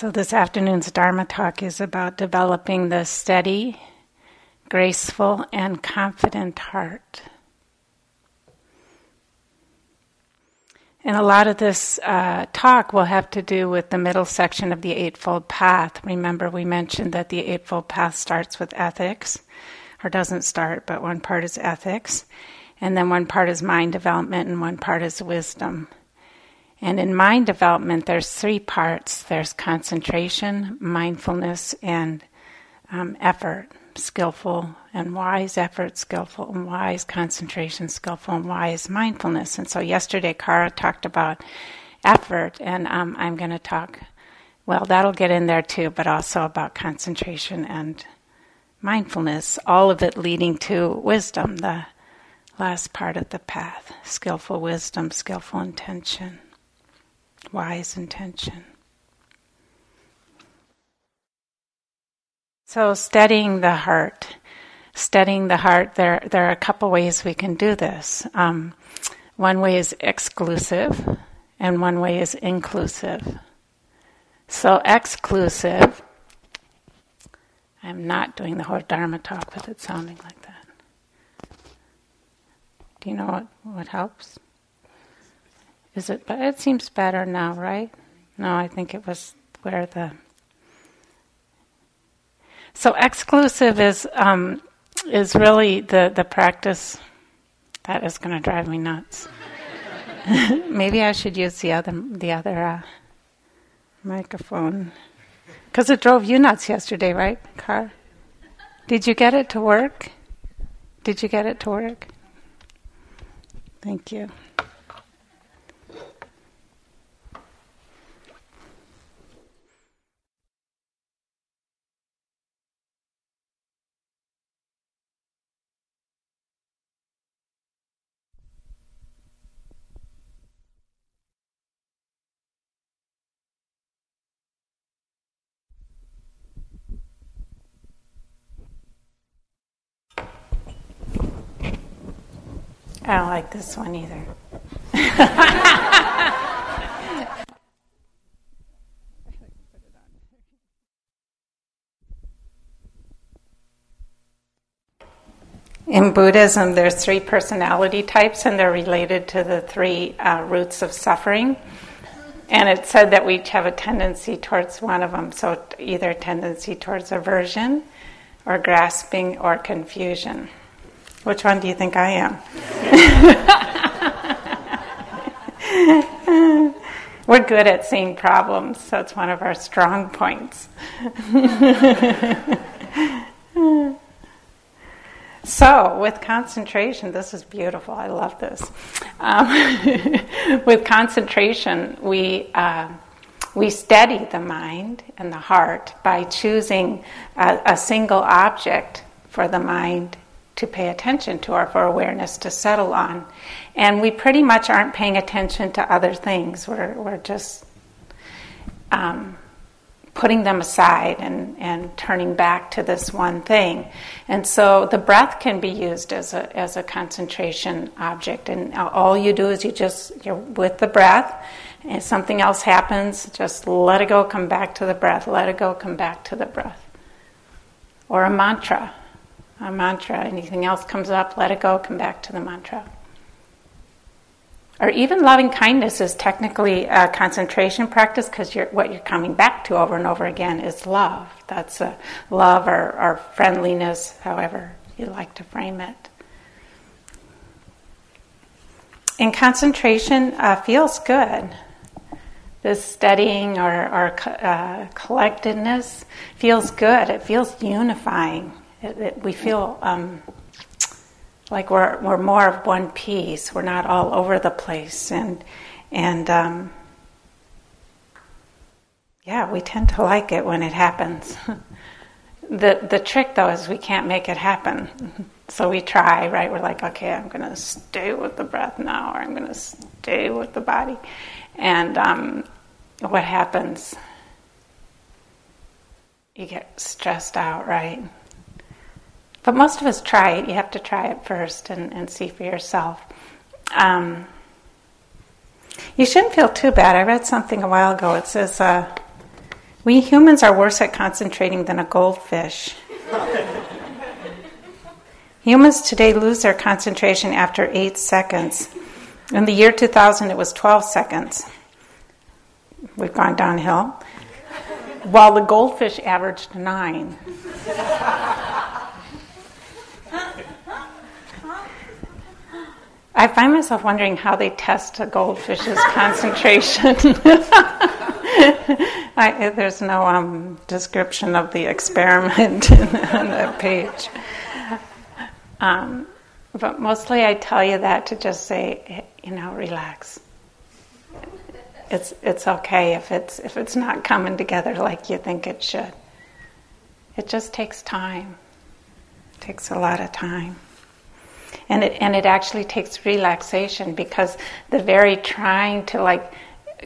So, this afternoon's Dharma talk is about developing the steady, graceful, and confident heart. And a lot of this uh, talk will have to do with the middle section of the Eightfold Path. Remember, we mentioned that the Eightfold Path starts with ethics, or doesn't start, but one part is ethics, and then one part is mind development, and one part is wisdom. And in mind development, there's three parts. There's concentration, mindfulness, and um, effort. Skillful and wise effort, skillful and wise concentration, skillful and wise mindfulness. And so yesterday, Kara talked about effort, and um, I'm going to talk, well, that'll get in there too, but also about concentration and mindfulness, all of it leading to wisdom, the last part of the path. Skillful wisdom, skillful intention wise intention. So, steadying the heart, Steadying the heart, there, there are a couple ways we can do this. Um, one way is exclusive, and one way is inclusive. So, exclusive, I'm not doing the whole Dharma talk with it sounding like that. Do you know what, what helps? Is it? But it seems better now, right? No, I think it was where the. So exclusive is um, is really the the practice. That is going to drive me nuts. Maybe I should use the other the other uh, microphone because it drove you nuts yesterday, right, Car? Did you get it to work? Did you get it to work? Thank you. I don't this one either. In Buddhism, there's three personality types, and they're related to the three uh, roots of suffering. And it said that we have a tendency towards one of them, so either tendency towards aversion, or grasping, or confusion. Which one do you think I am? We're good at seeing problems, so it's one of our strong points. so, with concentration, this is beautiful. I love this. Um, with concentration, we. Uh, we steady the mind and the heart by choosing a, a single object for the mind to pay attention to or for awareness to settle on. And we pretty much aren't paying attention to other things. We're, we're just um, putting them aside and, and turning back to this one thing. And so the breath can be used as a, as a concentration object. And all you do is you just, you're with the breath. And something else happens, just let it go, come back to the breath. Let it go, come back to the breath. Or a mantra a mantra. Anything else comes up, let it go, come back to the mantra. Or even loving kindness is technically a concentration practice because what you're coming back to over and over again is love. That's love or, or friendliness, however you like to frame it. And concentration uh, feels good. This steadying or, or uh, collectedness feels good. It feels unifying. It, it, we feel um, like we're we're more of one piece. We're not all over the place, and and um, yeah, we tend to like it when it happens. the the trick though is we can't make it happen. So we try, right? We're like, okay, I'm going to stay with the breath now, or I'm going to stay with the body. And um, what happens? You get stressed out, right? But most of us try it. You have to try it first and, and see for yourself. Um, you shouldn't feel too bad. I read something a while ago. It says uh, we humans are worse at concentrating than a goldfish. humans today lose their concentration after eight seconds. In the year 2000, it was 12 seconds. We've gone downhill. While the goldfish averaged nine. I find myself wondering how they test a goldfish's concentration. I, there's no um, description of the experiment on that page. Um, but mostly I tell you that to just say, you know, relax. It's, it's okay if it's, if it's not coming together like you think it should. It just takes time. It takes a lot of time. And it, and it actually takes relaxation because the very trying to like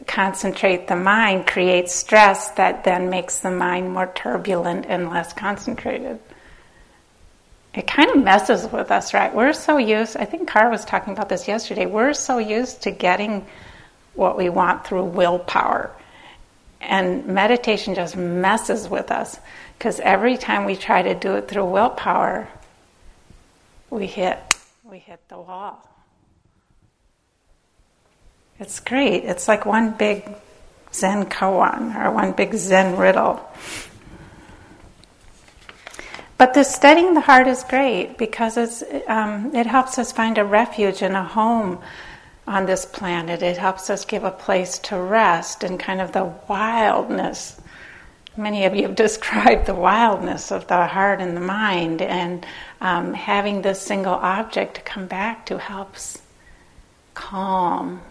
concentrate the mind creates stress that then makes the mind more turbulent and less concentrated. It kind of messes with us, right? We're so used, I think Carr was talking about this yesterday, we're so used to getting what we want through willpower. And meditation just messes with us because every time we try to do it through willpower, we hit we hit the wall. It's great. It's like one big Zen koan or one big Zen riddle. But the studying the heart is great because um, it helps us find a refuge and a home on this planet. It helps us give a place to rest and kind of the wildness. Many of you have described the wildness of the heart and the mind, and um, having this single object to come back to helps calm,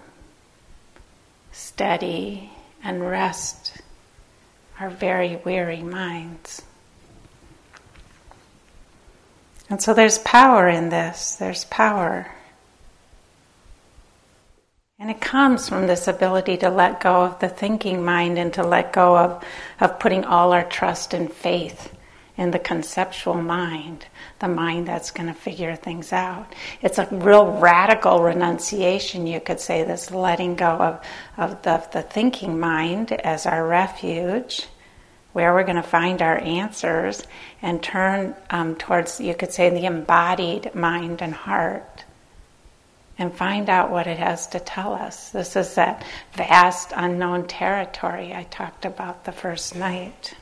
steady, and rest our very weary minds. And so there's power in this, there's power. And it comes from this ability to let go of the thinking mind and to let go of, of putting all our trust and faith in the conceptual mind, the mind that's going to figure things out. It's a real radical renunciation, you could say, this letting go of, of the, the thinking mind as our refuge, where we're going to find our answers, and turn um, towards, you could say, the embodied mind and heart. And find out what it has to tell us. This is that vast unknown territory I talked about the first night.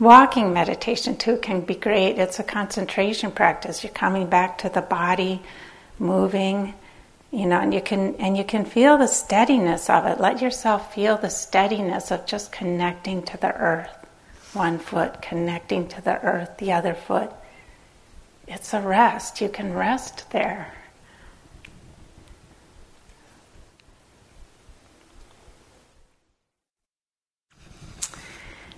Walking meditation too can be great. It's a concentration practice. You're coming back to the body, moving, you know, and you can and you can feel the steadiness of it. Let yourself feel the steadiness of just connecting to the earth. One foot connecting to the earth, the other foot. It's a rest. You can rest there.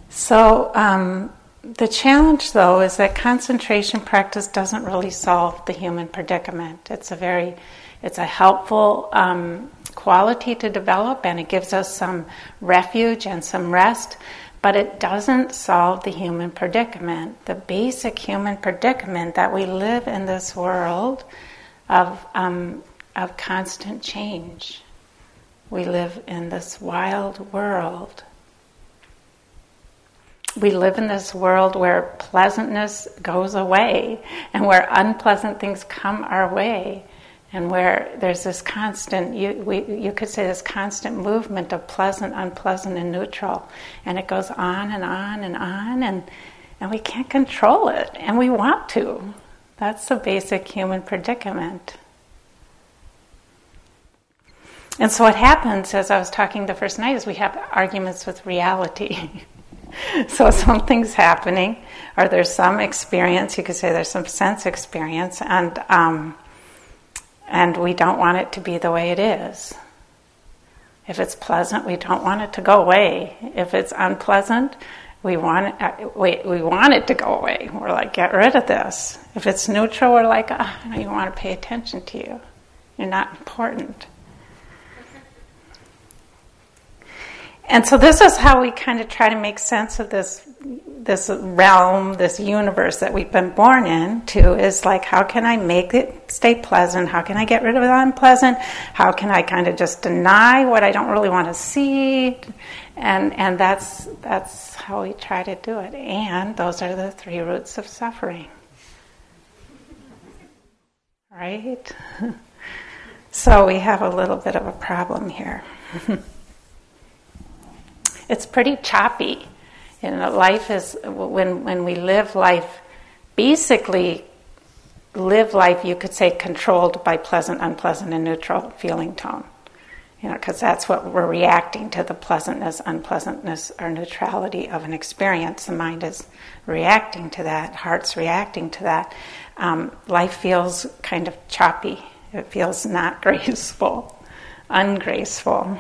So, um, the challenge though is that concentration practice doesn't really solve the human predicament. It's a very, it's a helpful um, quality to develop and it gives us some refuge and some rest, but it doesn't solve the human predicament. The basic human predicament that we live in this world of, um, of constant change. We live in this wild world we live in this world where pleasantness goes away and where unpleasant things come our way and where there's this constant you, we, you could say this constant movement of pleasant unpleasant and neutral. And it goes on and on and on and and we can't control it and we want to. That's the basic human predicament. And so what happens as i was talking the first night is we have arguments with reality. So something's happening, or there's some experience. You could say there's some sense experience, and um, and we don't want it to be the way it is. If it's pleasant, we don't want it to go away. If it's unpleasant, we want it, uh, we, we want it to go away. We're like, get rid of this. If it's neutral, we're like, oh, I don't even want to pay attention to you. You're not important. and so this is how we kind of try to make sense of this this realm, this universe that we've been born into is like how can I make it stay pleasant? How can I get rid of the unpleasant? How can I kind of just deny what I don't really want to see? And and that's that's how we try to do it. And those are the three roots of suffering. Right? so we have a little bit of a problem here. it's pretty choppy. You know, life is when when we live life, basically live life. You could say controlled by pleasant, unpleasant, and neutral feeling tone. You know, because that's what we're reacting to the pleasantness, unpleasantness, or neutrality of an experience. The mind is reacting to that, heart's reacting to that. Um, life feels kind of choppy. It feels not graceful, ungraceful.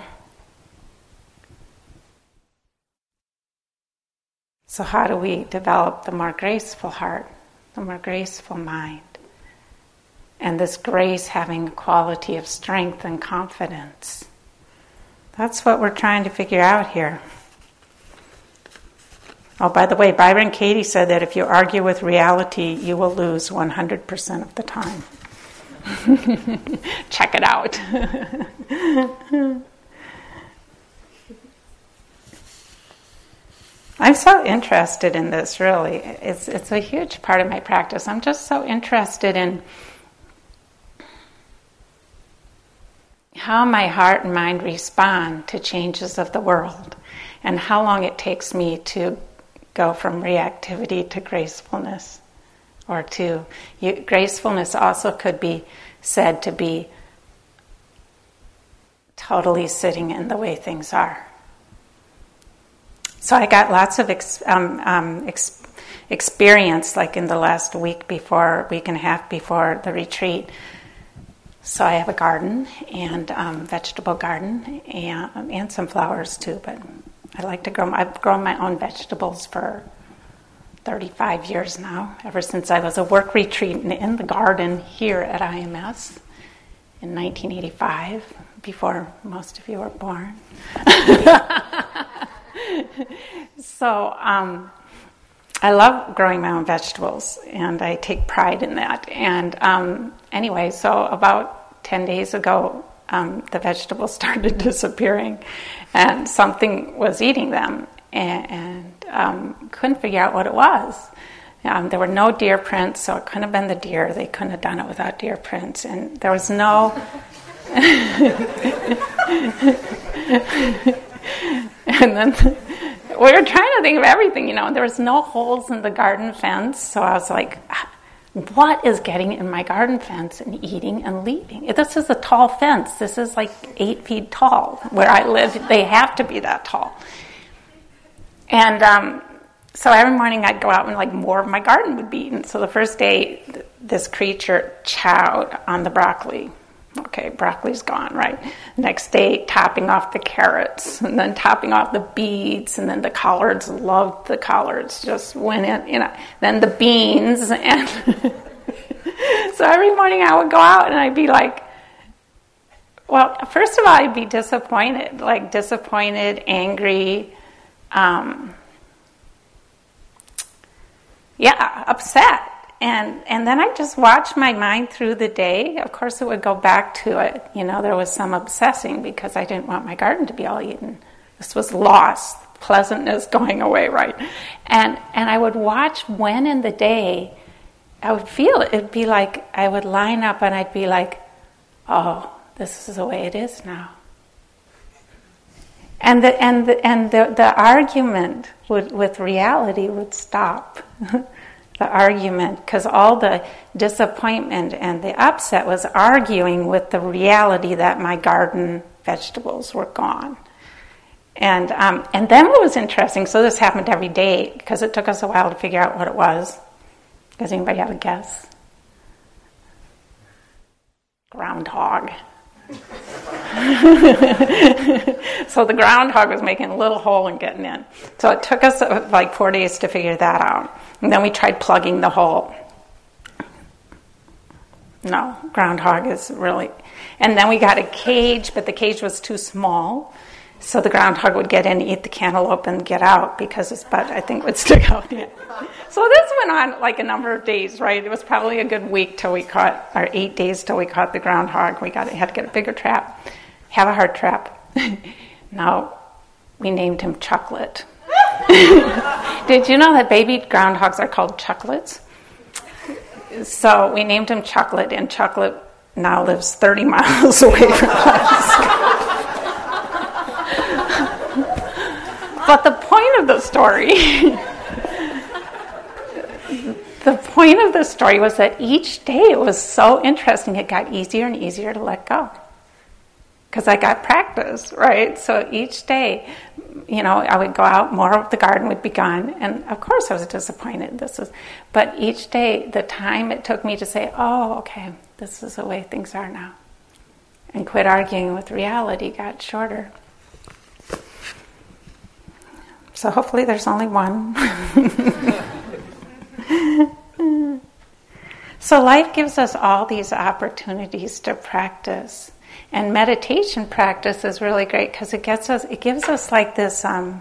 So, how do we develop the more graceful heart, the more graceful mind? And this grace having a quality of strength and confidence. That's what we're trying to figure out here. Oh, by the way, Byron Katie said that if you argue with reality, you will lose 100% of the time. Check it out. I'm so interested in this, really. It's, it's a huge part of my practice. I'm just so interested in how my heart and mind respond to changes of the world and how long it takes me to go from reactivity to gracefulness or to you, gracefulness also could be said to be totally sitting in the way things are so I got lots of ex, um, um, ex, experience, like in the last week before, week and a half before the retreat. So I have a garden and um, vegetable garden and, and some flowers too. But I like to grow. I've grown my own vegetables for 35 years now, ever since I was a work retreat in the garden here at IMS in 1985, before most of you were born. so um, I love growing my own vegetables, and I take pride in that. And um, anyway, so about 10 days ago, um, the vegetables started disappearing, and something was eating them, and, and um, couldn't figure out what it was. Um, there were no deer prints, so it couldn't have been the deer. They couldn't have done it without deer prints, and there was no. and then we were trying to think of everything, you know. There was no holes in the garden fence, so I was like, "What is getting in my garden fence and eating and leaving?" This is a tall fence. This is like eight feet tall. Where I live, they have to be that tall. And um, so every morning I'd go out and like more of my garden would be eaten. So the first day, this creature chowed on the broccoli Okay, broccoli's gone, right? Next day, topping off the carrots, and then topping off the beets, and then the collards. Loved the collards. Just went in, you know. Then the beans, and so every morning I would go out and I'd be like, well, first of all, I'd be disappointed, like disappointed, angry, um, yeah, upset and and then I just watched my mind through the day. Of course, it would go back to it. You know, there was some obsessing because I didn't want my garden to be all eaten. This was lost, pleasantness going away, right? And and I would watch when in the day I would feel it. It'd be like I would line up and I'd be like, "Oh, this is the way it is now." And the and the and the, the argument would, with reality would stop. the argument because all the disappointment and the upset was arguing with the reality that my garden vegetables were gone. And, um, and then what was interesting, so this happened every day because it took us a while to figure out what it was. Does anybody have a guess? Groundhog. so the groundhog was making a little hole and getting in. So it took us uh, like four days to figure that out. And then we tried plugging the hole. No, groundhog is really. And then we got a cage, but the cage was too small. So the groundhog would get in, eat the cantaloupe, and get out because his butt, I think, would stick out. Yeah. So this went on like a number of days, right? It was probably a good week till we caught, or eight days till we caught the groundhog. We got had to get a bigger trap, have a hard trap. now we named him Chocolate. Did you know that baby groundhogs are called chocolates? So we named him Chocolate, and Chocolate now lives 30 miles away from us. But the point of the story, the point of the story was that each day it was so interesting, it got easier and easier to let go. Because I got practice, right? So each day, you know, I would go out, more the garden would be gone, and of course I was disappointed. This is, but each day, the time it took me to say, "Oh, okay, this is the way things are now," and quit arguing with reality got shorter. So hopefully there's only one. so life gives us all these opportunities to practice. And meditation practice is really great because it gets us it gives us like this um,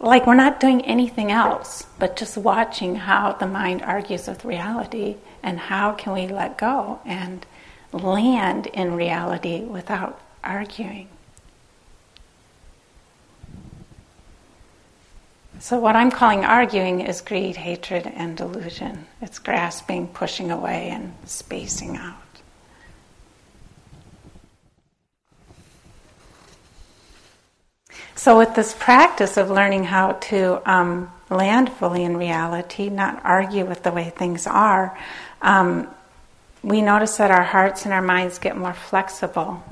like we're not doing anything else but just watching how the mind argues with reality and how can we let go and land in reality without arguing. So, what I'm calling arguing is greed, hatred, and delusion. It's grasping, pushing away, and spacing out. So, with this practice of learning how to um, land fully in reality, not argue with the way things are, um, we notice that our hearts and our minds get more flexible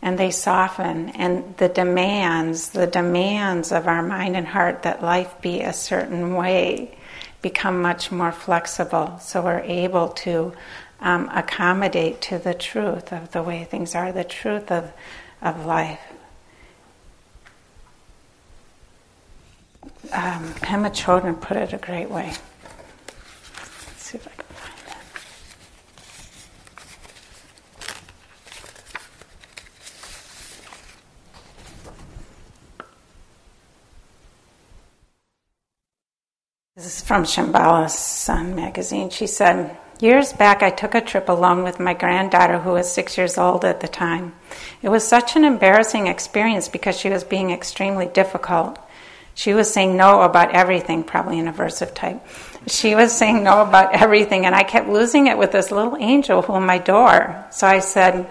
and they soften. And the demands the demands of our mind and heart that life be a certain way become much more flexible. So we're able to um, accommodate to the truth of the way things are the truth of, of life um, Pema Chodron put it a great way Let's see if I can find it. This is from Shambhala Sun magazine. She said, Years back, I took a trip alone with my granddaughter, who was six years old at the time. It was such an embarrassing experience because she was being extremely difficult. She was saying no about everything, probably an aversive type. She was saying no about everything, and I kept losing it with this little angel who in my door. So I said,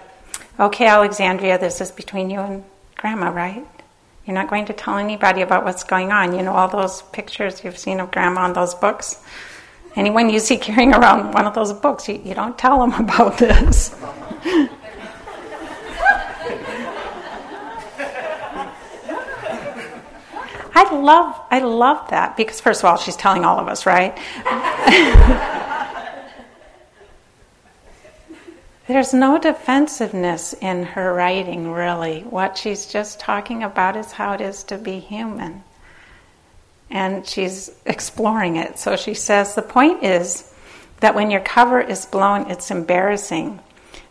Okay, Alexandria, this is between you and Grandma, right? You're not going to tell anybody about what's going on. You know, all those pictures you've seen of grandma in those books. Anyone you see carrying around one of those books, you, you don't tell them about this. I love I love that because first of all she's telling all of us, right? There's no defensiveness in her writing, really. What she's just talking about is how it is to be human. And she's exploring it. So she says the point is that when your cover is blown, it's embarrassing.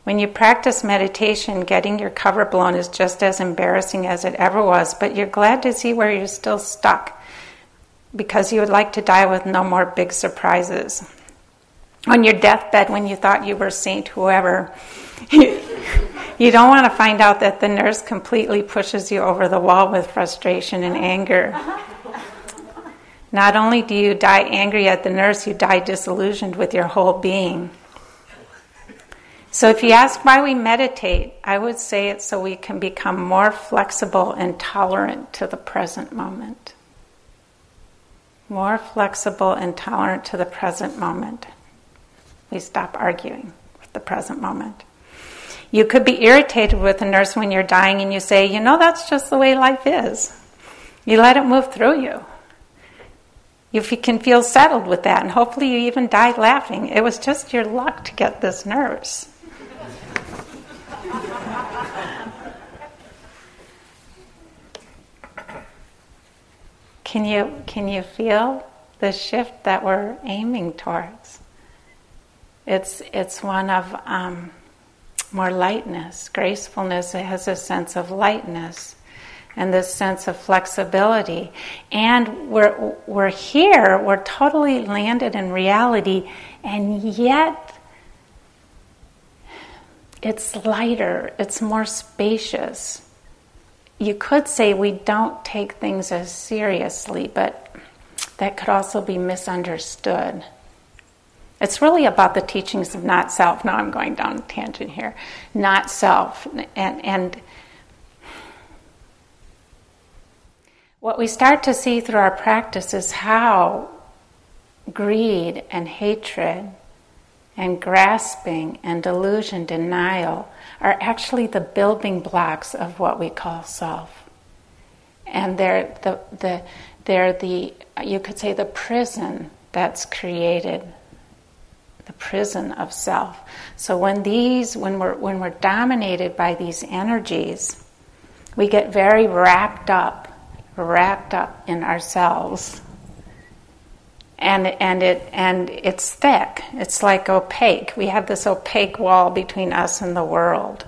When you practice meditation, getting your cover blown is just as embarrassing as it ever was, but you're glad to see where you're still stuck because you would like to die with no more big surprises. On your deathbed when you thought you were saint whoever you don't want to find out that the nurse completely pushes you over the wall with frustration and anger. Not only do you die angry at the nurse you die disillusioned with your whole being so if you ask why we meditate i would say it's so we can become more flexible and tolerant to the present moment more flexible and tolerant to the present moment we stop arguing with the present moment. You could be irritated with a nurse when you're dying and you say, you know, that's just the way life is. You let it move through you. If you can feel settled with that, and hopefully you even die laughing, it was just your luck to get this nurse. can you can you feel the shift that we're aiming towards? It's, it's one of um, more lightness. Gracefulness It has a sense of lightness and this sense of flexibility. And we're, we're here, we're totally landed in reality, and yet it's lighter, it's more spacious. You could say we don't take things as seriously, but that could also be misunderstood. It's really about the teachings of not self. Now I'm going down a tangent here. Not self. And, and what we start to see through our practice is how greed and hatred and grasping and delusion, denial are actually the building blocks of what we call self. And they're the, the, they're the, you could say, the prison that's created, the prison of self. So when these, when we're, when we're dominated by these energies, we get very wrapped up, wrapped up in ourselves and and it and it's thick. It's like opaque. We have this opaque wall between us and the world.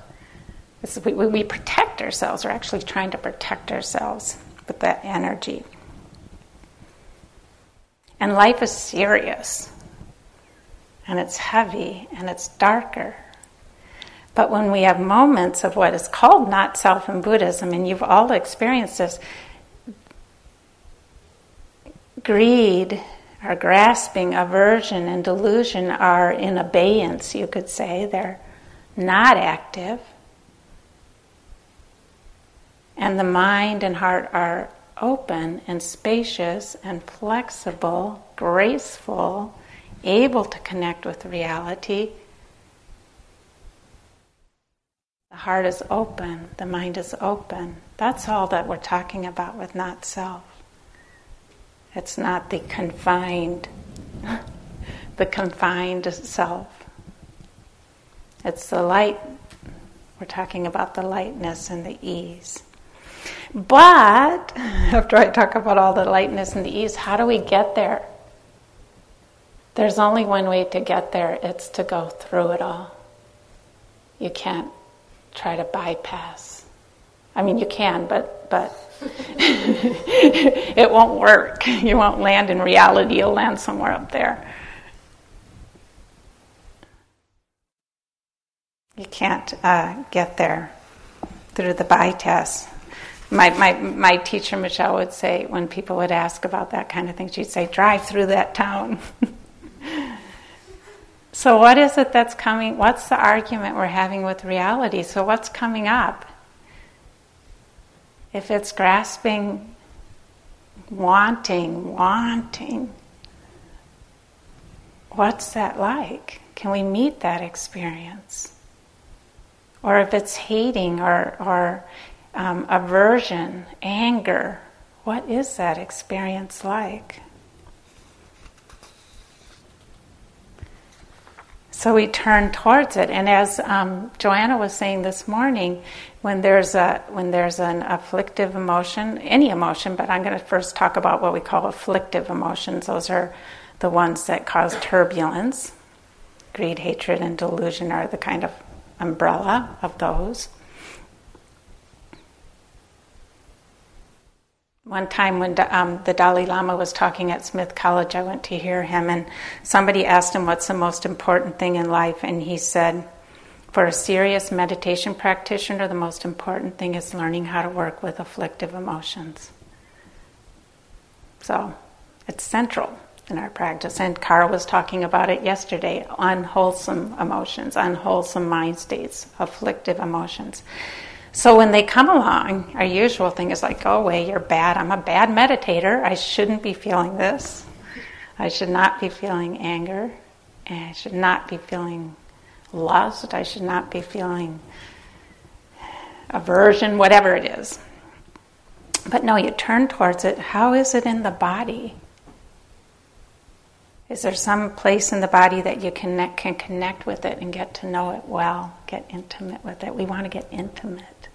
We, we protect ourselves. We're actually trying to protect ourselves with that energy. And life is serious, and it's heavy, and it's darker. But when we have moments of what is called not self in Buddhism, and you've all experienced this, greed our grasping, aversion, and delusion are in abeyance, you could say. They're not active. And the mind and heart are open and spacious and flexible, graceful, able to connect with reality. The heart is open, the mind is open. That's all that we're talking about with not self. It's not the confined, the confined self. It's the light. We're talking about the lightness and the ease. But after I talk about all the lightness and the ease, how do we get there? There's only one way to get there it's to go through it all. You can't try to bypass. I mean, you can, but, but it won't work. You won't land in reality, you'll land somewhere up there. You can't uh, get there through the bypass. My, my, my teacher, Michelle, would say, when people would ask about that kind of thing, she'd say, drive through that town. so, what is it that's coming? What's the argument we're having with reality? So, what's coming up? if it's grasping, wanting, wanting, what's that like? Can we meet that experience? Or if it's hating or, or um, aversion, anger, what is that experience like? So we turn towards it, and as um, Joanna was saying this morning, when there's a when there's an afflictive emotion, any emotion, but I'm going to first talk about what we call afflictive emotions. Those are the ones that cause turbulence. Greed, hatred, and delusion are the kind of umbrella of those. One time when um, the Dalai Lama was talking at Smith College, I went to hear him, and somebody asked him what's the most important thing in life, and he said, for a serious meditation practitioner, the most important thing is learning how to work with afflictive emotions. So it's central in our practice. And Carl was talking about it yesterday unwholesome emotions, unwholesome mind states, afflictive emotions. So when they come along, our usual thing is like, go away, you're bad. I'm a bad meditator. I shouldn't be feeling this. I should not be feeling anger. And I should not be feeling lust. I should not be feeling aversion, whatever it is. But no, you turn towards it. How is it in the body? Is there some place in the body that you connect, can connect with it and get to know it well, get intimate with it? We want to get intimate.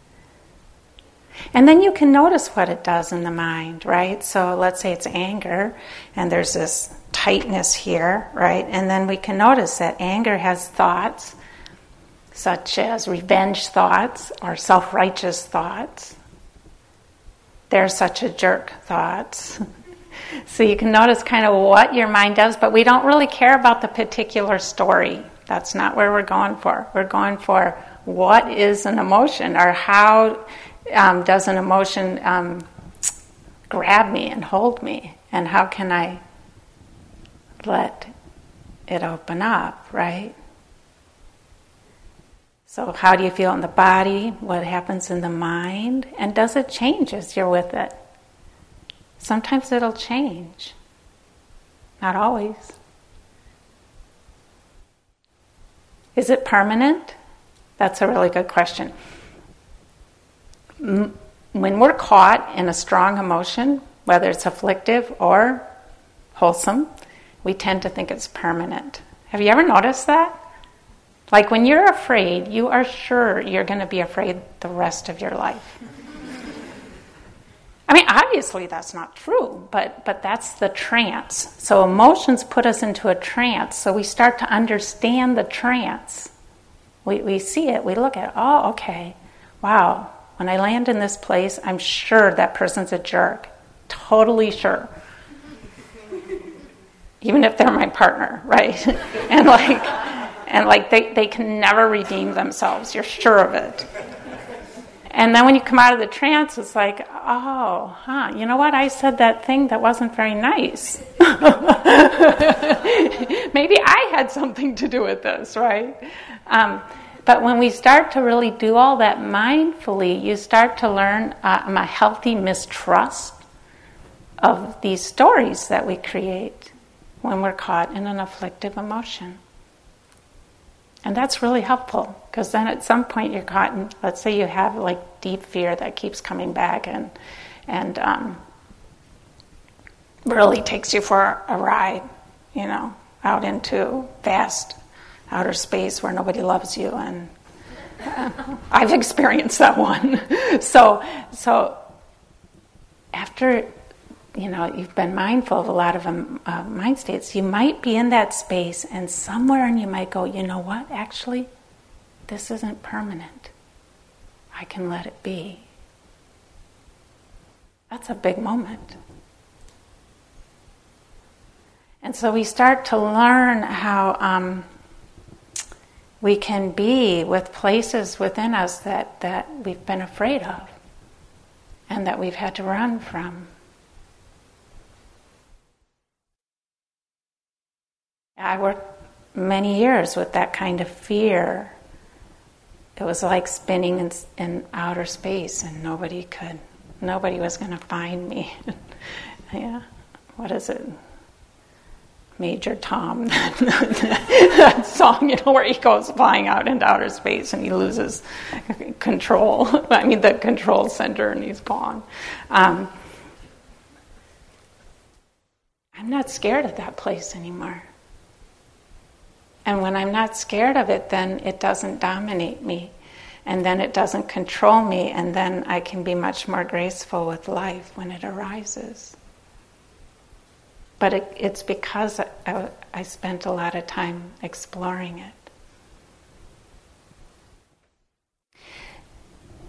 And then you can notice what it does in the mind, right? So let's say it's anger, and there's this tightness here, right? And then we can notice that anger has thoughts, such as revenge thoughts or self righteous thoughts. They're such a jerk thoughts. so you can notice kind of what your mind does, but we don't really care about the particular story. That's not where we're going for. We're going for what is an emotion or how um, does an emotion um, grab me and hold me, and how can I let it open up, right? So, how do you feel in the body? What happens in the mind? And does it change as you're with it? Sometimes it'll change, not always. Is it permanent? That's a really good question. When we're caught in a strong emotion, whether it's afflictive or wholesome, we tend to think it's permanent. Have you ever noticed that? Like when you're afraid, you are sure you're going to be afraid the rest of your life. I mean, obviously that's not true, but, but that's the trance. So emotions put us into a trance, so we start to understand the trance. We, we see it, we look at it, oh, okay, wow, when I land in this place, I'm sure that person's a jerk. Totally sure. Even if they're my partner, right? and like, and like they, they can never redeem themselves. You're sure of it. And then when you come out of the trance, it's like, oh, huh, you know what? I said that thing that wasn't very nice. Maybe I had something to do with this, right? Um, but when we start to really do all that mindfully, you start to learn um, a healthy mistrust of these stories that we create when we're caught in an afflictive emotion. And that's really helpful because then at some point you're caught in, let's say you have like deep fear that keeps coming back and, and um, really takes you for a ride, you know, out into vast outer space where nobody loves you. And uh, I've experienced that one. so, so after you know, you've been mindful of a lot of um, uh, mind states, you might be in that space and somewhere and you might go, you know what, actually, this isn't permanent. I can let it be. That's a big moment. And so we start to learn how um, we can be with places within us that, that we've been afraid of and that we've had to run from. I worked many years with that kind of fear. It was like spinning in, in outer space, and nobody could, nobody was going to find me. yeah, what is it? Major Tom, that song, you know, where he goes flying out into outer space and he loses control. I mean, the control center, and he's gone. Um, I'm not scared of that place anymore. And when I'm not scared of it, then it doesn't dominate me. And then it doesn't control me. And then I can be much more graceful with life when it arises. But it, it's because I, I spent a lot of time exploring it.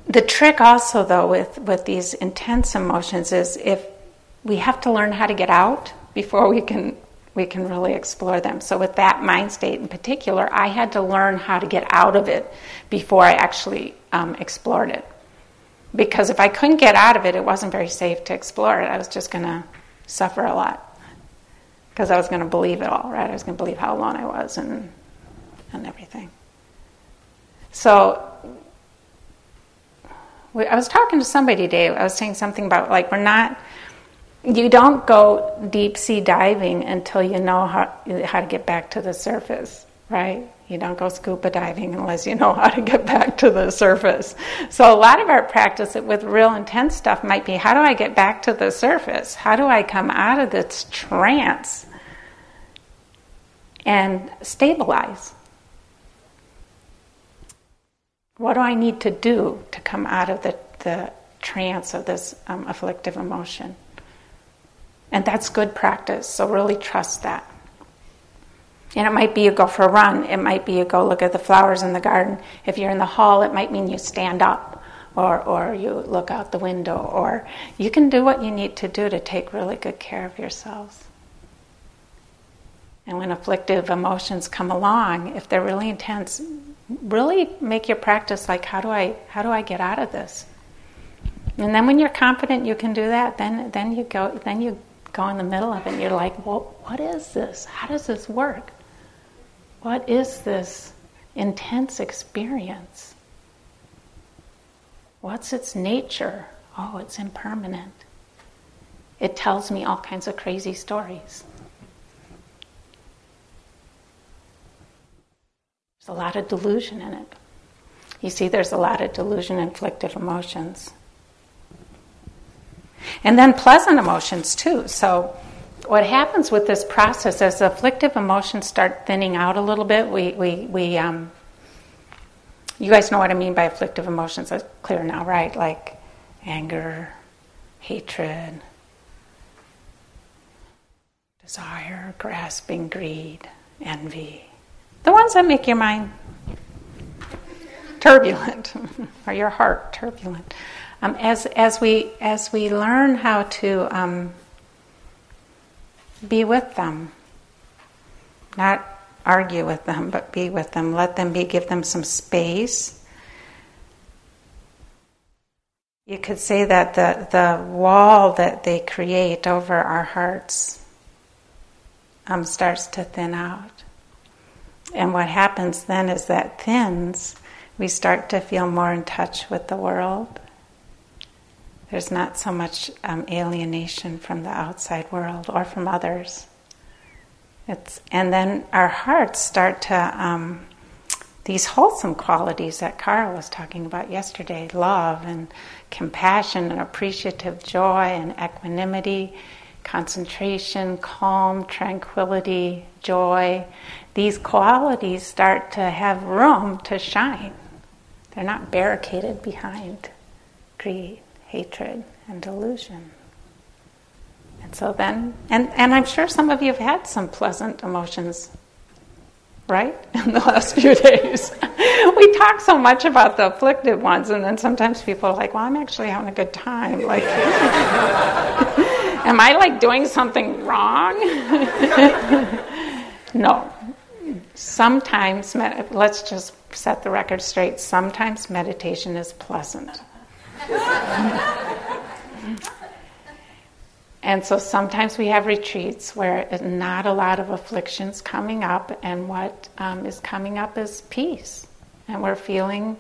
The trick also, though, with, with these intense emotions is if we have to learn how to get out before we can we can really explore them. So, with that mind state in particular, I had to learn how to get out of it before I actually um, explored it. Because if I couldn't get out of it, it wasn't very safe to explore it. I was just going to suffer a lot. Because I was going to believe it all, right? I was going to believe how alone I was and, and everything. So, I was talking to somebody today. I was saying something about like we're not you don't go deep sea diving until you know how, how to get back to the surface, right? You don't go scuba diving unless you know how to get back to the surface. So, a lot of our practice with real intense stuff might be how do I get back to the surface? How do I come out of this trance and stabilize? What do I need to do to come out of the, the trance of this um, afflictive emotion? And that's good practice, so really trust that. And it might be you go for a run, it might be you go look at the flowers in the garden. If you're in the hall, it might mean you stand up or, or you look out the window, or you can do what you need to do to take really good care of yourselves. And when afflictive emotions come along, if they're really intense, really make your practice like how do I how do I get out of this? And then when you're confident you can do that, then then you go then you go in the middle of it and you're like, well, what is this? How does this work? What is this intense experience? What's its nature? Oh, it's impermanent. It tells me all kinds of crazy stories. There's a lot of delusion in it. You see, there's a lot of delusion inflicted emotions. And then pleasant emotions, too. So, what happens with this process as afflictive emotions start thinning out a little bit, we, we, we um, you guys know what I mean by afflictive emotions. That's clear now, right? Like anger, hatred, desire, grasping, greed, envy. The ones that make your mind turbulent, or your heart turbulent. Um, as as we as we learn how to um, be with them, not argue with them, but be with them. Let them be. Give them some space. You could say that the the wall that they create over our hearts um, starts to thin out. And what happens then is that thins, we start to feel more in touch with the world. There's not so much um, alienation from the outside world or from others. It's, and then our hearts start to, um, these wholesome qualities that Carl was talking about yesterday love and compassion and appreciative joy and equanimity, concentration, calm, tranquility, joy these qualities start to have room to shine. They're not barricaded behind greed, hatred, and delusion. And so then, and, and I'm sure some of you have had some pleasant emotions, right, in the last few days. we talk so much about the afflicted ones, and then sometimes people are like, well, I'm actually having a good time. Like, am I like doing something wrong? no, sometimes, let's just set the record straight, sometimes meditation is pleasant. and so sometimes we have retreats where not a lot of afflictions coming up, and what um, is coming up is peace. And we're feeling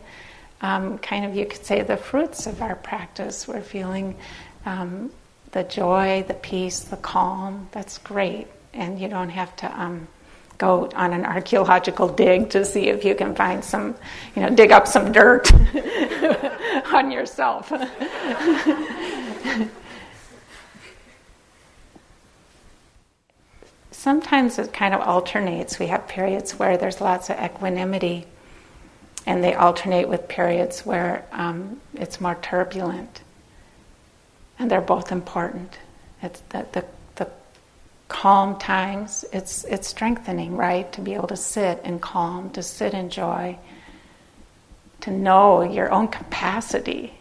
um, kind of, you could say, the fruits of our practice. We're feeling um, the joy, the peace, the calm. That's great. And you don't have to um, go on an archaeological dig to see if you can find some, you know, dig up some dirt on yourself. Sometimes it kind of alternates. We have periods where there's lots of equanimity, and they alternate with periods where um, it's more turbulent. And they're both important. It's the, the calm times, it's, it's strengthening, right? To be able to sit in calm, to sit in joy, to know your own capacity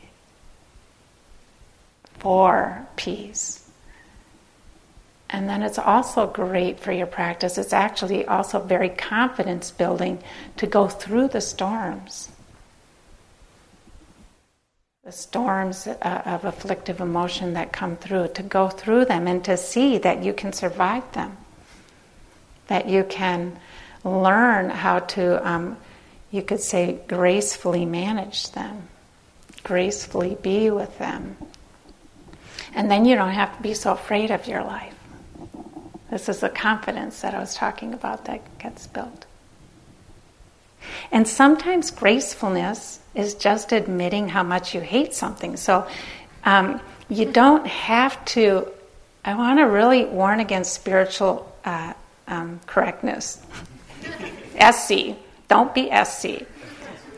for peace. And then it's also great for your practice. It's actually also very confidence building to go through the storms the storms uh, of afflictive emotion that come through, to go through them and to see that you can survive them, that you can learn how to, um, you could say, gracefully manage them, gracefully be with them. And then you don't have to be so afraid of your life. This is the confidence that I was talking about that gets built. And sometimes gracefulness is just admitting how much you hate something. So um, you don't have to. I want to really warn against spiritual uh, um, correctness. SC. Don't be SC.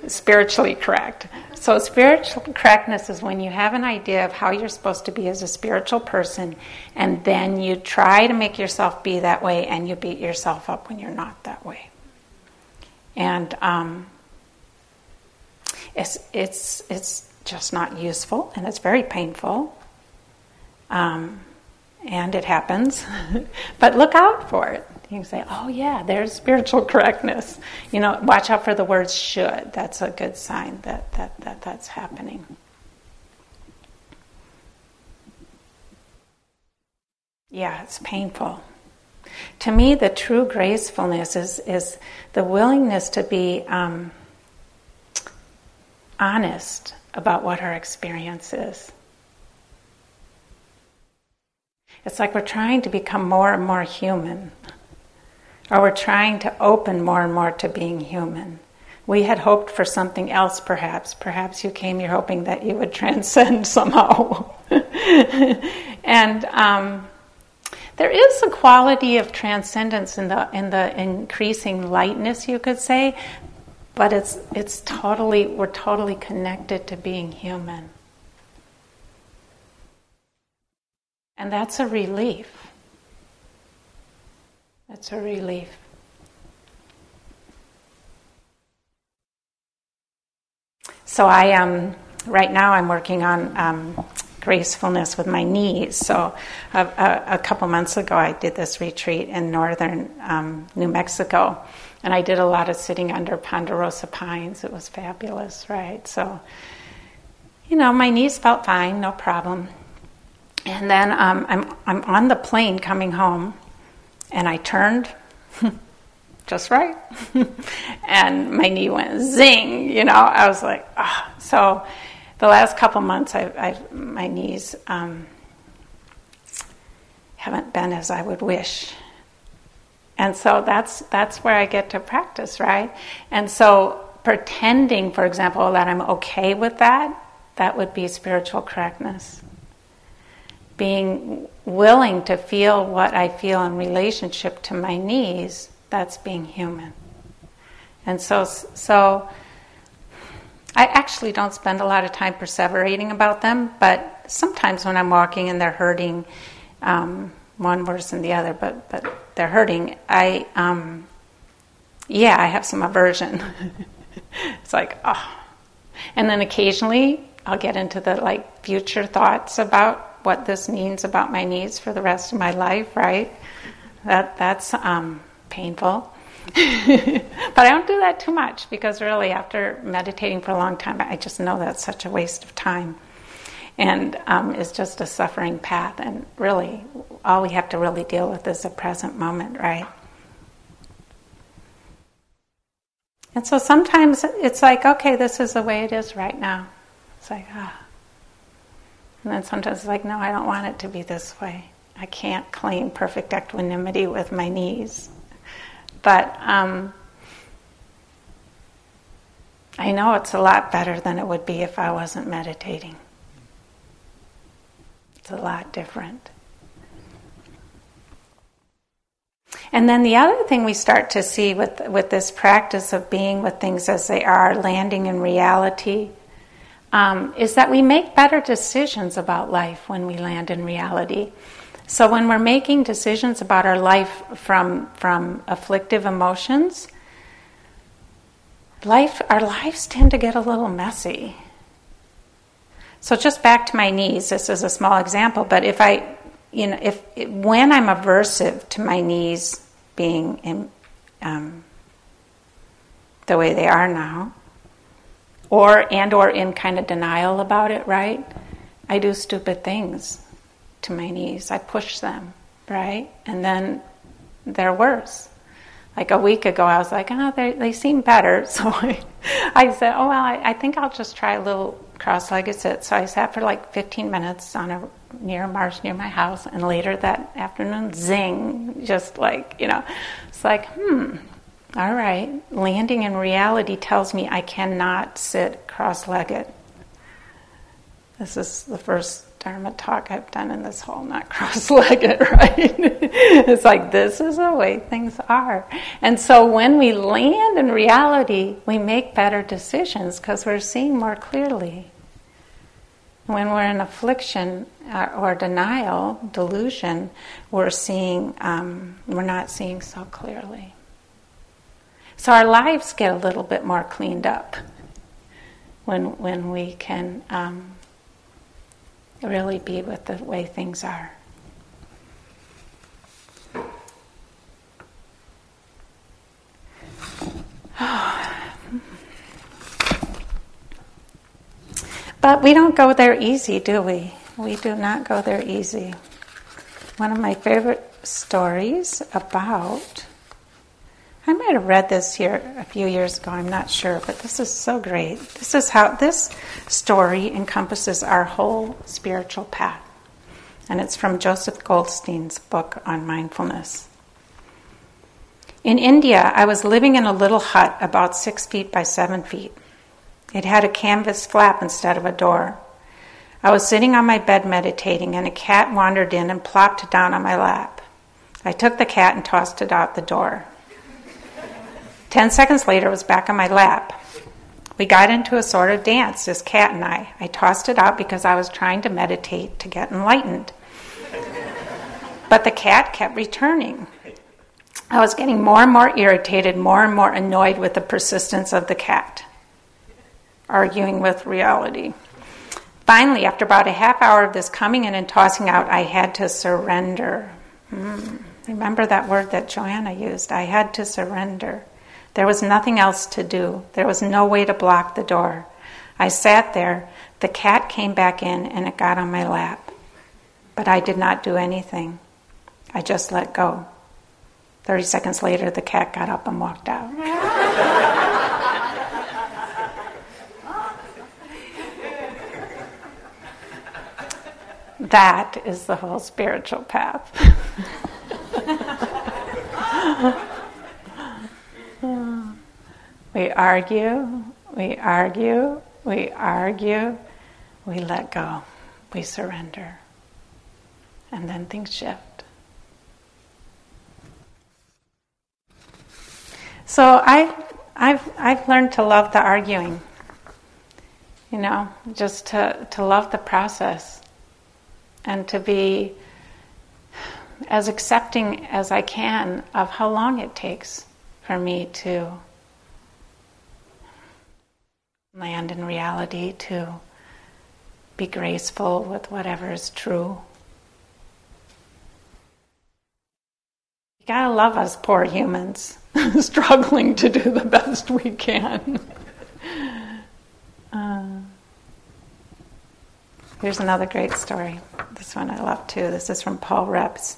spiritually correct. So, spiritual correctness is when you have an idea of how you're supposed to be as a spiritual person, and then you try to make yourself be that way, and you beat yourself up when you're not that way. And um, it's, it's, it's just not useful, and it's very painful. Um, and it happens. but look out for it. You can say, oh, yeah, there's spiritual correctness. You know, watch out for the words should. That's a good sign that, that, that that's happening. Yeah, it's painful. To me, the true gracefulness is, is the willingness to be um, honest about what our experience is. It's like we're trying to become more and more human or we're trying to open more and more to being human. We had hoped for something else, perhaps. Perhaps you came here hoping that you would transcend somehow. and um, there is a quality of transcendence in the in the increasing lightness, you could say, but it's it's totally we're totally connected to being human, and that's a relief. That's a relief. So I um right now I'm working on um, gracefulness with my knees. So a, a, a, couple months ago I did this retreat in northern um, New Mexico, and I did a lot of sitting under ponderosa pines. It was fabulous, right? So you know my knees felt fine, no problem. And then um, I'm I'm on the plane coming home and I turned just right, and my knee went zing. You know, I was like, ah. Oh. So the last couple months, I've, I've my knees um, haven't been as I would wish. And so that's that's where I get to practice, right? And so pretending, for example, that I'm okay with that, that would be spiritual correctness being willing to feel what I feel in relationship to my knees, that's being human. And so, so I actually don't spend a lot of time perseverating about them, but sometimes when I'm walking and they're hurting, um, one worse than the other, but but they're hurting. I um, yeah, I have some aversion. it's like oh, and then occasionally I'll get into the like future thoughts about what this means about my needs for the rest of my life, right? That that's um, painful. but I don't do that too much because really, after meditating for a long time, I just know that's such a waste of time, and um, it's just a suffering path. And really, all we have to really deal with is the present moment, right? And so sometimes it's like, okay, this is the way it is right now. It's like, ah. And then sometimes it's like, no, I don't want it to be this way. I can't claim perfect equanimity with my knees. But um, I know it's a lot better than it would be if I wasn't meditating. It's a lot different. And then the other thing we start to see with, with this practice of being with things as they are, landing in reality, um, is that we make better decisions about life when we land in reality. So when we're making decisions about our life from from afflictive emotions, life our lives tend to get a little messy. So just back to my knees. This is a small example, but if I, you know, if when I'm aversive to my knees being in, um, the way they are now, or and or in kind of denial about it, right? I do stupid things to my knees. I push them, right? And then they're worse. Like a week ago, I was like, oh, they they seem better. So I, I said, oh, well, I, I, think I'll just try a little cross legged sit. So I sat for like 15 minutes on a near a marsh near my house. And later that afternoon, zing, just like, you know, it's like, hmm, all right, landing in reality tells me I cannot sit cross legged. This is the first Dharma talk I've done in this whole not cross legged, right? it's like this is the way things are. And so when we land in reality, we make better decisions because we're seeing more clearly. When we're in affliction uh, or denial, delusion, we're seeing, um, we're not seeing so clearly. So our lives get a little bit more cleaned up when, when we can um, really be with the way things are. But we don't go there easy, do we? We do not go there easy. One of my favorite stories about I might have read this here a few years ago, I'm not sure, but this is so great. This is how this story encompasses our whole spiritual path. And it's from Joseph Goldstein's book on mindfulness. In India, I was living in a little hut about six feet by seven feet. It had a canvas flap instead of a door. I was sitting on my bed meditating, and a cat wandered in and plopped down on my lap. I took the cat and tossed it out the door. Ten seconds later, it was back on my lap. We got into a sort of dance, this cat and I. I tossed it out because I was trying to meditate to get enlightened. But the cat kept returning. I was getting more and more irritated, more and more annoyed with the persistence of the cat, arguing with reality. Finally, after about a half hour of this coming in and tossing out, I had to surrender. Mm. Remember that word that Joanna used? I had to surrender. There was nothing else to do. There was no way to block the door. I sat there. The cat came back in and it got on my lap. But I did not do anything. I just let go. 30 seconds later, the cat got up and walked out. that is the whole spiritual path. We argue, we argue, we argue, we let go, we surrender. And then things shift. So I, I've, I've learned to love the arguing, you know, just to, to love the process and to be as accepting as I can of how long it takes for me to land in reality to be graceful with whatever is true. You gotta love us poor humans, struggling to do the best we can. uh, here's another great story. This one I love too. This is from Paul Reps,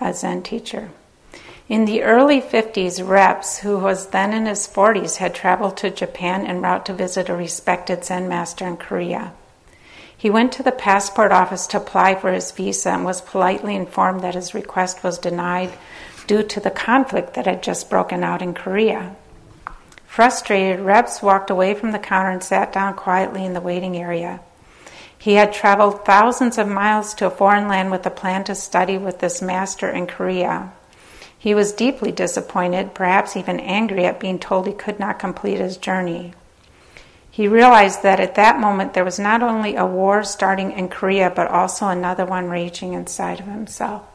a Zen teacher. In the early 50s, Reps, who was then in his 40s, had traveled to Japan en route to visit a respected Zen master in Korea. He went to the passport office to apply for his visa and was politely informed that his request was denied due to the conflict that had just broken out in Korea. Frustrated, Reps walked away from the counter and sat down quietly in the waiting area. He had traveled thousands of miles to a foreign land with a plan to study with this master in Korea. He was deeply disappointed, perhaps even angry at being told he could not complete his journey. He realized that at that moment there was not only a war starting in Korea, but also another one raging inside of himself.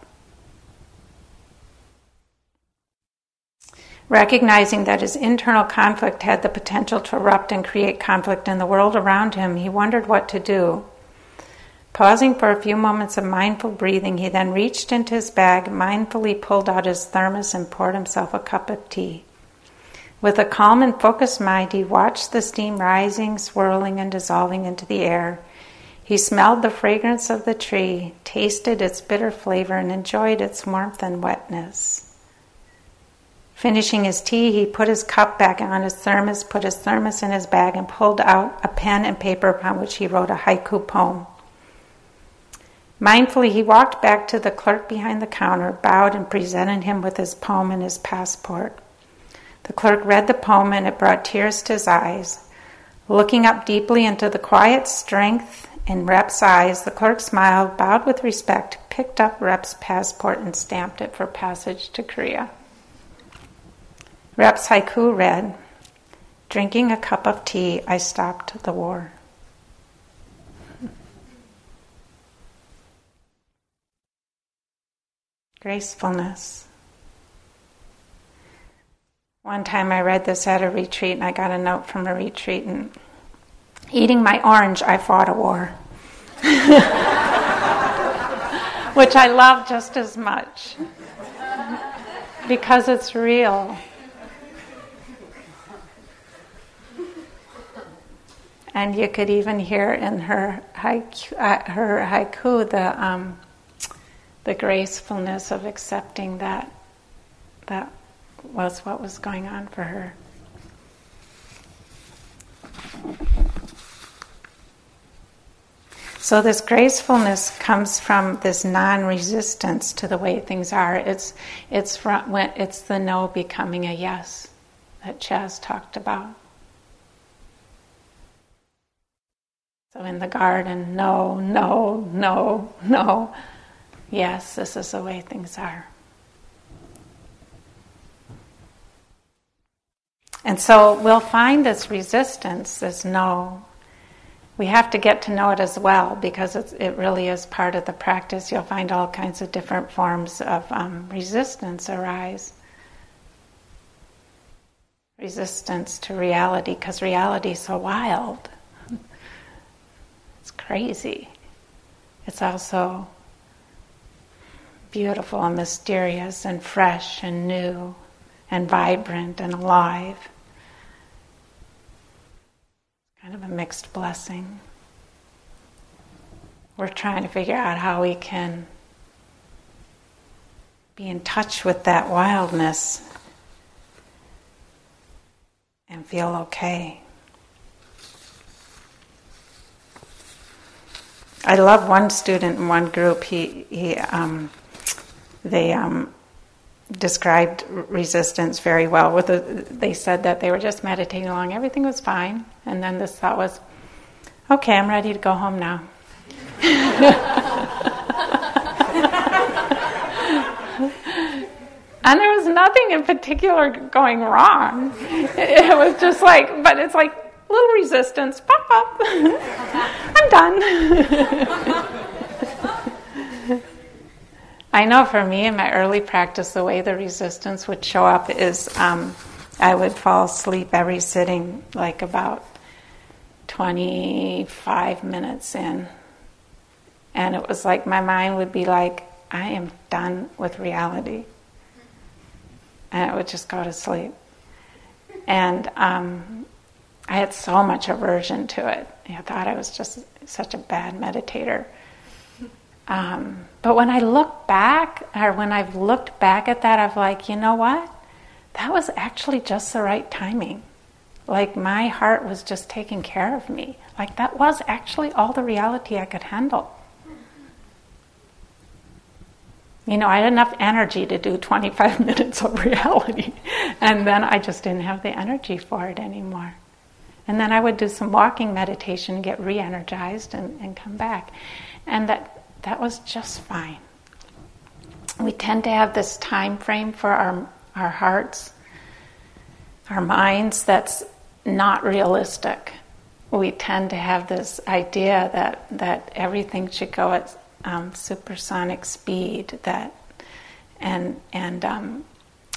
Recognizing that his internal conflict had the potential to erupt and create conflict in the world around him, he wondered what to do. Pausing for a few moments of mindful breathing, he then reached into his bag, mindfully pulled out his thermos, and poured himself a cup of tea. With a calm and focused mind, he watched the steam rising, swirling, and dissolving into the air. He smelled the fragrance of the tree, tasted its bitter flavor, and enjoyed its warmth and wetness. Finishing his tea, he put his cup back on his thermos, put his thermos in his bag, and pulled out a pen and paper upon which he wrote a haiku poem. Mindfully, he walked back to the clerk behind the counter, bowed, and presented him with his poem and his passport. The clerk read the poem, and it brought tears to his eyes. Looking up deeply into the quiet strength In Reps' eyes, the clerk smiled, bowed with respect, picked up Reps' passport, and stamped it for passage to Korea. Reps' haiku read Drinking a cup of tea, I stopped the war. Gracefulness. One time I read this at a retreat and I got a note from a retreat and eating my orange, I fought a war. Which I love just as much because it's real. And you could even hear in her haiku, uh, her haiku the um, the gracefulness of accepting that that was what was going on for her. So this gracefulness comes from this non-resistance to the way things are. It's it's from it's the no becoming a yes that Chas talked about. So in the garden, no, no, no, no. Yes, this is the way things are. And so we'll find this resistance, this no. We have to get to know it as well because it really is part of the practice. You'll find all kinds of different forms of um, resistance arise. Resistance to reality because reality is so wild it's crazy. It's also beautiful and mysterious and fresh and new and vibrant and alive. Kind of a mixed blessing. We're trying to figure out how we can be in touch with that wildness and feel okay. I love one student in one group. He he um, they um, described resistance very well. With a, they said that they were just meditating along, everything was fine, and then this thought was, "Okay, I'm ready to go home now." and there was nothing in particular going wrong. It was just like, but it's like little resistance, pop up. I'm done. I know for me in my early practice, the way the resistance would show up is um, I would fall asleep every sitting, like about 25 minutes in. And it was like my mind would be like, I am done with reality. And it would just go to sleep. And um, I had so much aversion to it. I thought I was just such a bad meditator. Um, but when I look back, or when I've looked back at that, I've like, you know what? That was actually just the right timing. Like my heart was just taking care of me. Like that was actually all the reality I could handle. You know, I had enough energy to do 25 minutes of reality, and then I just didn't have the energy for it anymore. And then I would do some walking meditation, get re energized, and, and come back. And that, that was just fine. We tend to have this time frame for our, our hearts, our minds, that's not realistic. We tend to have this idea that, that everything should go at um, supersonic speed, that, and, and um,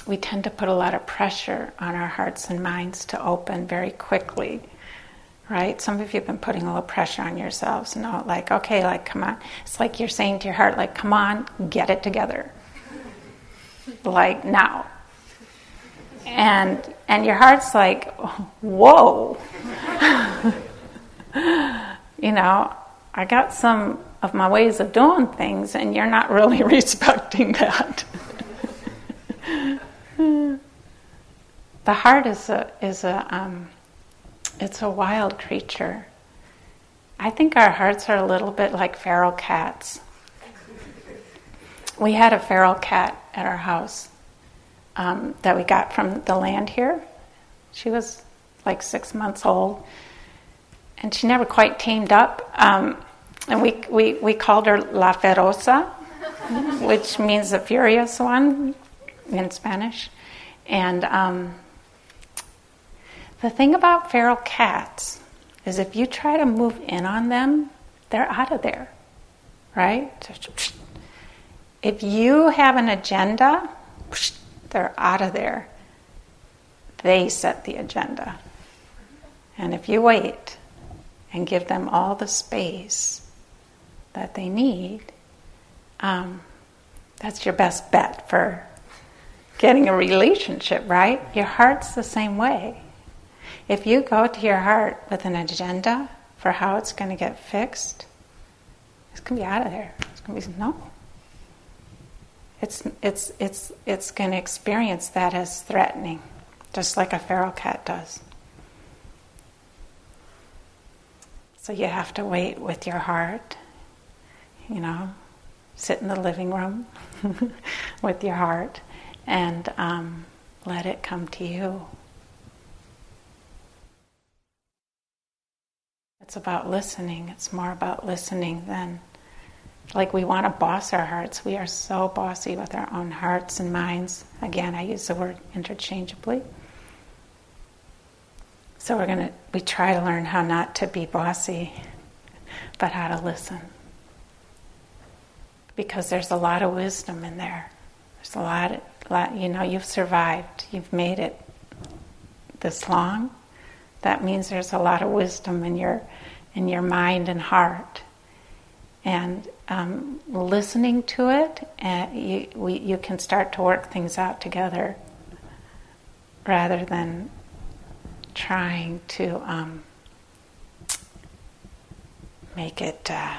we tend to put a lot of pressure on our hearts and minds to open very quickly right? Some of you have been putting a little pressure on yourselves you know like okay like come on. It's like you're saying to your heart like come on get it together. Like now. And and your heart's like whoa. You know i got some of my ways of doing things and you're not really respecting that. The heart is a is a um, it's a wild creature. I think our hearts are a little bit like feral cats. We had a feral cat at our house um, that we got from the land here. She was like six months old, and she never quite tamed up. Um, and we, we, we called her La Ferosa, which means the furious one in Spanish. And um, the thing about feral cats is if you try to move in on them, they're out of there, right? If you have an agenda, they're out of there. They set the agenda. And if you wait and give them all the space that they need, um, that's your best bet for getting a relationship, right? Your heart's the same way. If you go to your heart with an agenda for how it's going to get fixed, it's going to be out of there. It's going to be no. It's it's it's it's going to experience that as threatening, just like a feral cat does. So you have to wait with your heart. You know, sit in the living room with your heart and um, let it come to you. It's about listening. It's more about listening than like we want to boss our hearts. We are so bossy with our own hearts and minds. Again, I use the word interchangeably. So we're going to we try to learn how not to be bossy, but how to listen. Because there's a lot of wisdom in there. There's a lot, lot you know, you've survived. You've made it this long that means there's a lot of wisdom in your in your mind and heart. And um, listening to it, uh, you, we, you can start to work things out together rather than trying to um, make it uh,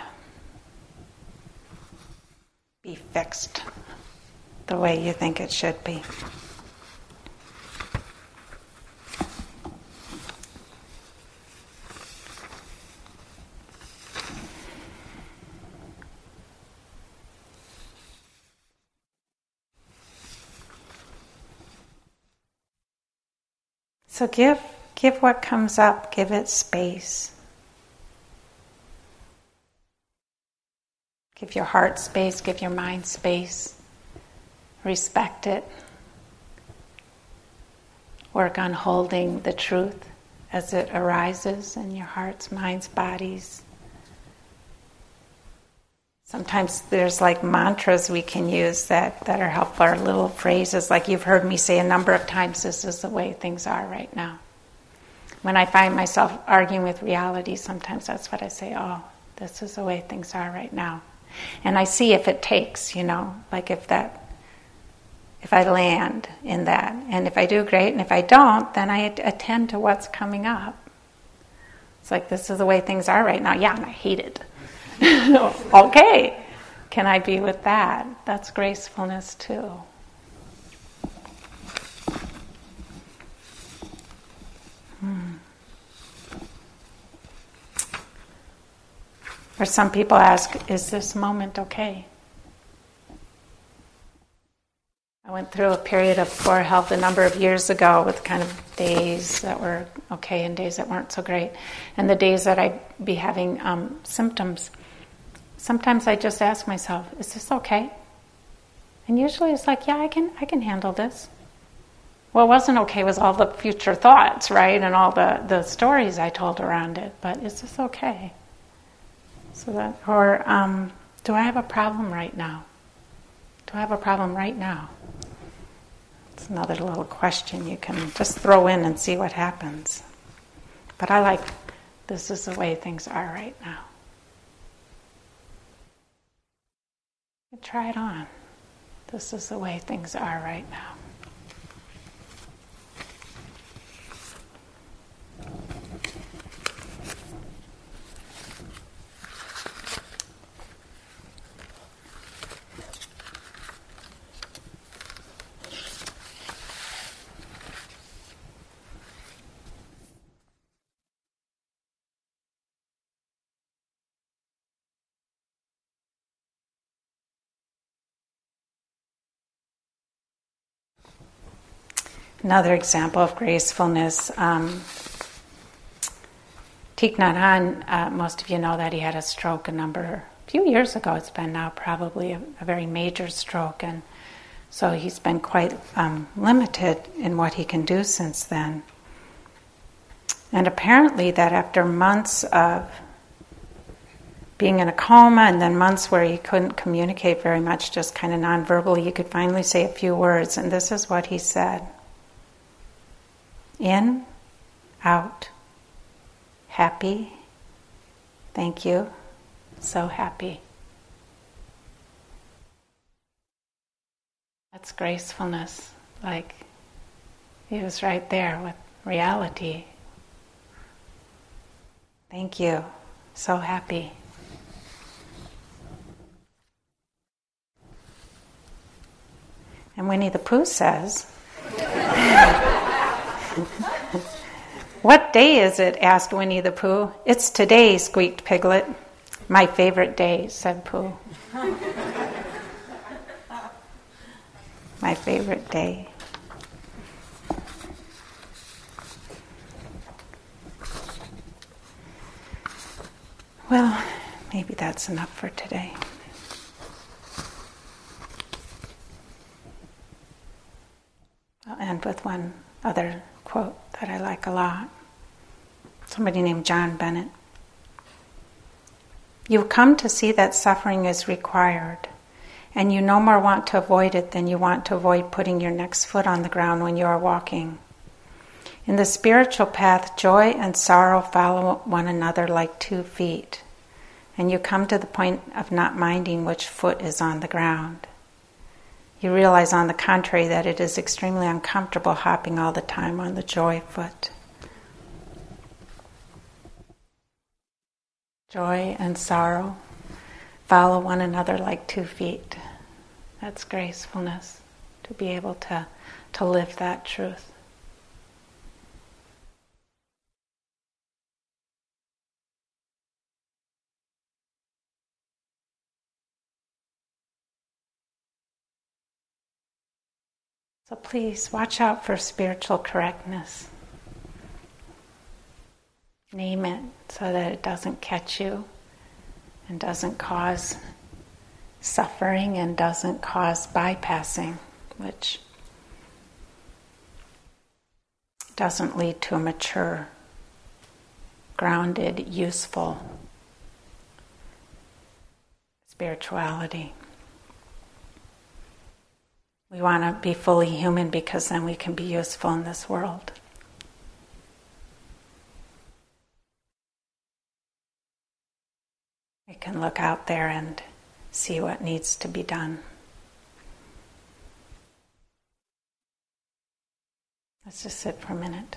be fixed the way you think it should be. So give give what comes up, give it space. Give your heart space, give your mind space. Respect it. Work on holding the truth as it arises in your hearts, minds, bodies. Sometimes there's like mantras we can use that, that are helpful, or little phrases like you've heard me say a number of times this is the way things are right now. When I find myself arguing with reality, sometimes that's what I say, oh, this is the way things are right now. And I see if it takes, you know, like if that, if I land in that. And if I do, great. And if I don't, then I attend to what's coming up. It's like, this is the way things are right now. Yeah, and I hate it. okay, can I be with that? That's gracefulness too. Hmm. Or some people ask, is this moment okay? I went through a period of poor health a number of years ago with kind of days that were okay and days that weren't so great. And the days that I'd be having um, symptoms, sometimes I just ask myself, is this okay? And usually it's like, yeah, I can, I can handle this. What wasn't okay was all the future thoughts, right? And all the, the stories I told around it. But is this okay? So that, or um, do I have a problem right now? Do I have a problem right now? It's another little question you can just throw in and see what happens. But I like this is the way things are right now. Try it on. This is the way things are right now. Another example of gracefulness. Um, Thich Nhat Hanh, uh, most of you know that he had a stroke a number, a few years ago. It's been now probably a, a very major stroke, and so he's been quite um, limited in what he can do since then. And apparently, that after months of being in a coma and then months where he couldn't communicate very much, just kind of nonverbally, he could finally say a few words. And this is what he said In, out, happy, thank you, so happy. That's gracefulness. Like he was right there with reality. Thank you. So happy. And Winnie the Pooh says, What day is it? asked Winnie the Pooh. It's today, squeaked Piglet. My favorite day, said Pooh. My favorite day. Well, maybe that's enough for today. I'll end with one other quote that I like a lot. Somebody named John Bennett. You come to see that suffering is required, and you no more want to avoid it than you want to avoid putting your next foot on the ground when you are walking. In the spiritual path, joy and sorrow follow one another like two feet, and you come to the point of not minding which foot is on the ground. You realize, on the contrary, that it is extremely uncomfortable hopping all the time on the joy foot. Joy and sorrow follow one another like two feet. That's gracefulness, to be able to, to live that truth. So please watch out for spiritual correctness. Name it so that it doesn't catch you and doesn't cause suffering and doesn't cause bypassing, which doesn't lead to a mature, grounded, useful spirituality. We want to be fully human because then we can be useful in this world. We can look out there and see what needs to be done. Let's just sit for a minute.